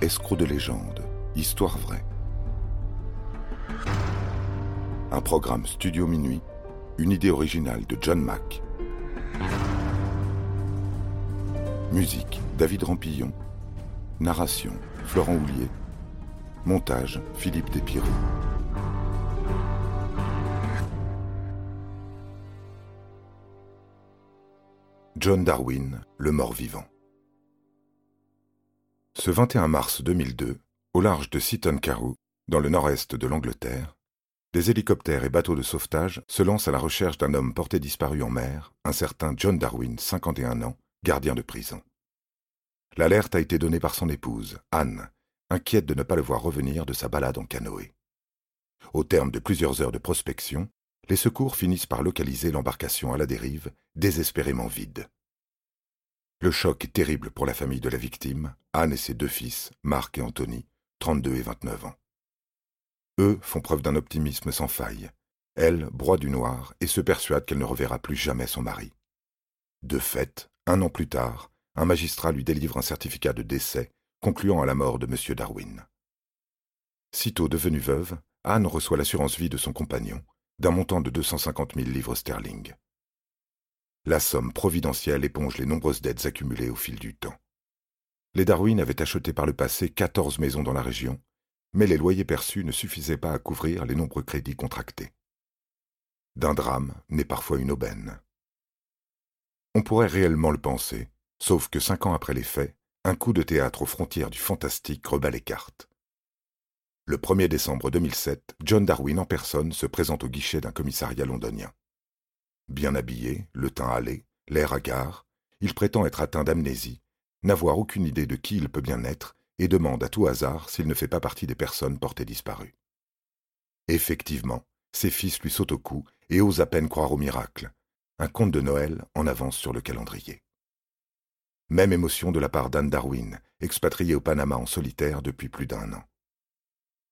Escroc de légende, histoire vraie. Un programme Studio Minuit, une idée originale de John Mack. Musique, David Rampillon. Narration, Florent Houlier. Montage, Philippe Despirou. John Darwin, le mort-vivant. Ce 21 mars 2002, au large de Seaton Carew, dans le nord-est de l'Angleterre, des hélicoptères et bateaux de sauvetage se lancent à la recherche d'un homme porté disparu en mer, un certain John Darwin, 51 ans, gardien de prison. L'alerte a été donnée par son épouse, Anne, inquiète de ne pas le voir revenir de sa balade en canoë. Au terme de plusieurs heures de prospection, les secours finissent par localiser l'embarcation à la dérive, désespérément vide. Le choc est terrible pour la famille de la victime, Anne et ses deux fils, Marc et Anthony, 32 et 29 ans. Eux font preuve d'un optimisme sans faille. Elle broie du noir et se persuade qu'elle ne reverra plus jamais son mari. De fait, un an plus tard, un magistrat lui délivre un certificat de décès concluant à la mort de M. Darwin. Sitôt devenue veuve, Anne reçoit l'assurance vie de son compagnon, d'un montant de 250 000 livres sterling. La somme providentielle éponge les nombreuses dettes accumulées au fil du temps. Les Darwin avaient acheté par le passé 14 maisons dans la région, mais les loyers perçus ne suffisaient pas à couvrir les nombreux crédits contractés. D'un drame naît parfois une aubaine. On pourrait réellement le penser, sauf que cinq ans après les faits, un coup de théâtre aux frontières du fantastique rebat les cartes. Le 1er décembre 2007, John Darwin en personne se présente au guichet d'un commissariat londonien. Bien habillé, le teint hâlé, l'air hagard, il prétend être atteint d'amnésie, n'avoir aucune idée de qui il peut bien être, et demande à tout hasard s'il ne fait pas partie des personnes portées disparues. Effectivement, ses fils lui sautent au cou et osent à peine croire au miracle. Un conte de Noël en avance sur le calendrier. Même émotion de la part d'Anne Darwin, expatriée au Panama en solitaire depuis plus d'un an.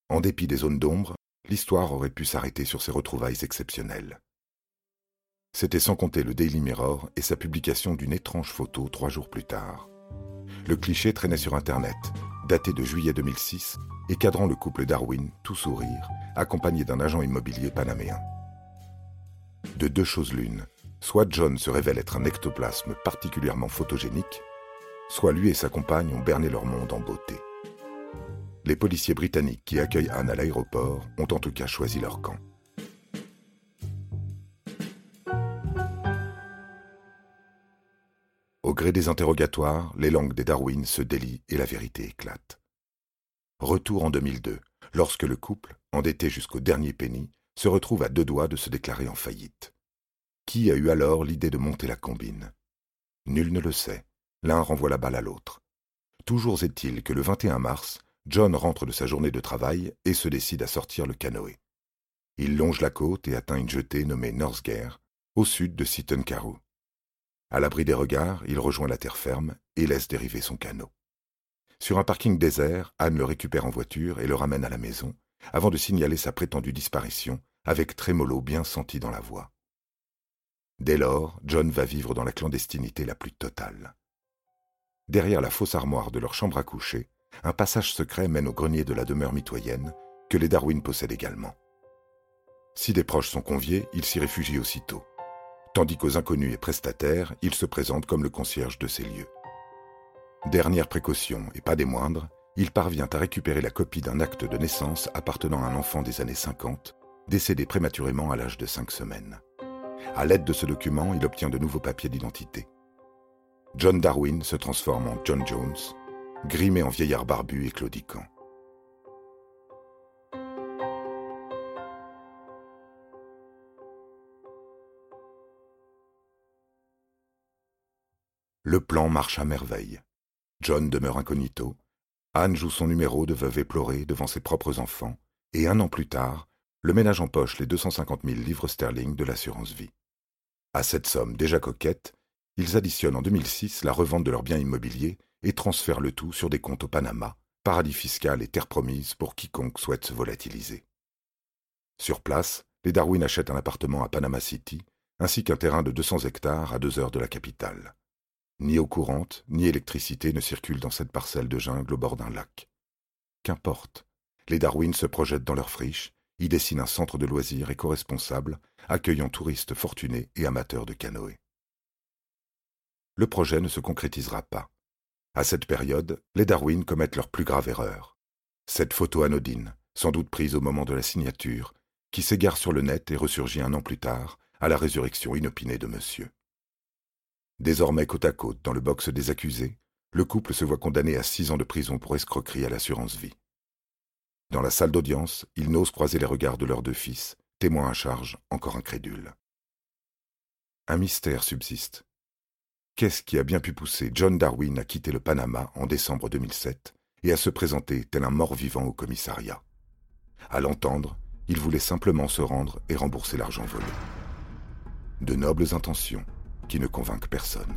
En dépit des zones d'ombre, l'histoire aurait pu s'arrêter sur ces retrouvailles exceptionnelles. C'était sans compter le Daily Mirror et sa publication d'une étrange photo trois jours plus tard. Le cliché traînait sur Internet, daté de juillet 2006, et cadrant le couple Darwin, tout sourire, accompagné d'un agent immobilier panaméen. De deux choses l'une, soit John se révèle être un ectoplasme particulièrement photogénique, soit lui et sa compagne ont berné leur monde en beauté. Les policiers britanniques qui accueillent Anne à l'aéroport ont en tout cas choisi leur camp. Gré des interrogatoires, les langues des Darwin se délient et la vérité éclate. Retour en 2002, lorsque le couple, endetté jusqu'au dernier penny, se retrouve à deux doigts de se déclarer en faillite. Qui a eu alors l'idée de monter la combine? Nul ne le sait. L'un renvoie la balle à l'autre. Toujours est-il que le 21 mars, John rentre de sa journée de travail et se décide à sortir le canoë. Il longe la côte et atteint une jetée nommée Northgare, au sud de Carew. À l'abri des regards, il rejoint la terre ferme et laisse dériver son canot. Sur un parking désert, Anne le récupère en voiture et le ramène à la maison, avant de signaler sa prétendue disparition, avec trémolo bien senti dans la voix. Dès lors, John va vivre dans la clandestinité la plus totale. Derrière la fausse armoire de leur chambre à coucher, un passage secret mène au grenier de la demeure mitoyenne, que les Darwin possèdent également. Si des proches sont conviés, ils s'y réfugient aussitôt, tandis qu'aux inconnus et prestataires, ils se présentent comme le concierge de ces lieux. Dernière précaution, et pas des moindres, il parvient à récupérer la copie d'un acte de naissance appartenant à un enfant des années 50, décédé prématurément à l'âge de cinq semaines. À l'aide de ce document, il obtient de nouveaux papiers d'identité. John Darwin se transforme en John Jones, grimé en vieillard barbu et claudiquant. Le plan marche à merveille. John demeure incognito. Anne joue son numéro de veuve éplorée devant ses propres enfants. Et un an plus tard, le ménage empoche les 250 000 livres sterling de l'assurance vie. À cette somme déjà coquette, ils additionnent en 2006 la revente de leurs biens immobiliers et transfèrent le tout sur des comptes au Panama, paradis fiscal et terre promise pour quiconque souhaite se volatiliser. Sur place, les Darwin achètent un appartement à Panama City, ainsi qu'un terrain de 200 hectares à deux heures de la capitale. Ni eau courante, ni électricité ne circulent dans cette parcelle de jungle au bord d'un lac. Qu'importe. Les Darwin se projettent dans leur friche, y dessinent un centre de loisirs éco-responsable, accueillant touristes fortunés et amateurs de canoë. Le projet ne se concrétisera pas. À cette période, les Darwin commettent leur plus grave erreur. Cette photo anodine, sans doute prise au moment de la signature, qui s'égare sur le net et ressurgit un an plus tard, à la résurrection inopinée de monsieur. Désormais côte à côte dans le box des accusés, le couple se voit condamné à six ans de prison pour escroquerie à l'assurance vie. Dans la salle d'audience, ils n'osent croiser les regards de leurs deux fils, témoins à charge encore incrédules. Un mystère subsiste. Qu'est-ce qui a bien pu pousser John Darwin à quitter le Panama en décembre 2007 et à se présenter tel un mort-vivant au commissariat? À l'entendre, il voulait simplement se rendre et rembourser l'argent volé. De nobles intentions qui ne convainquent personne.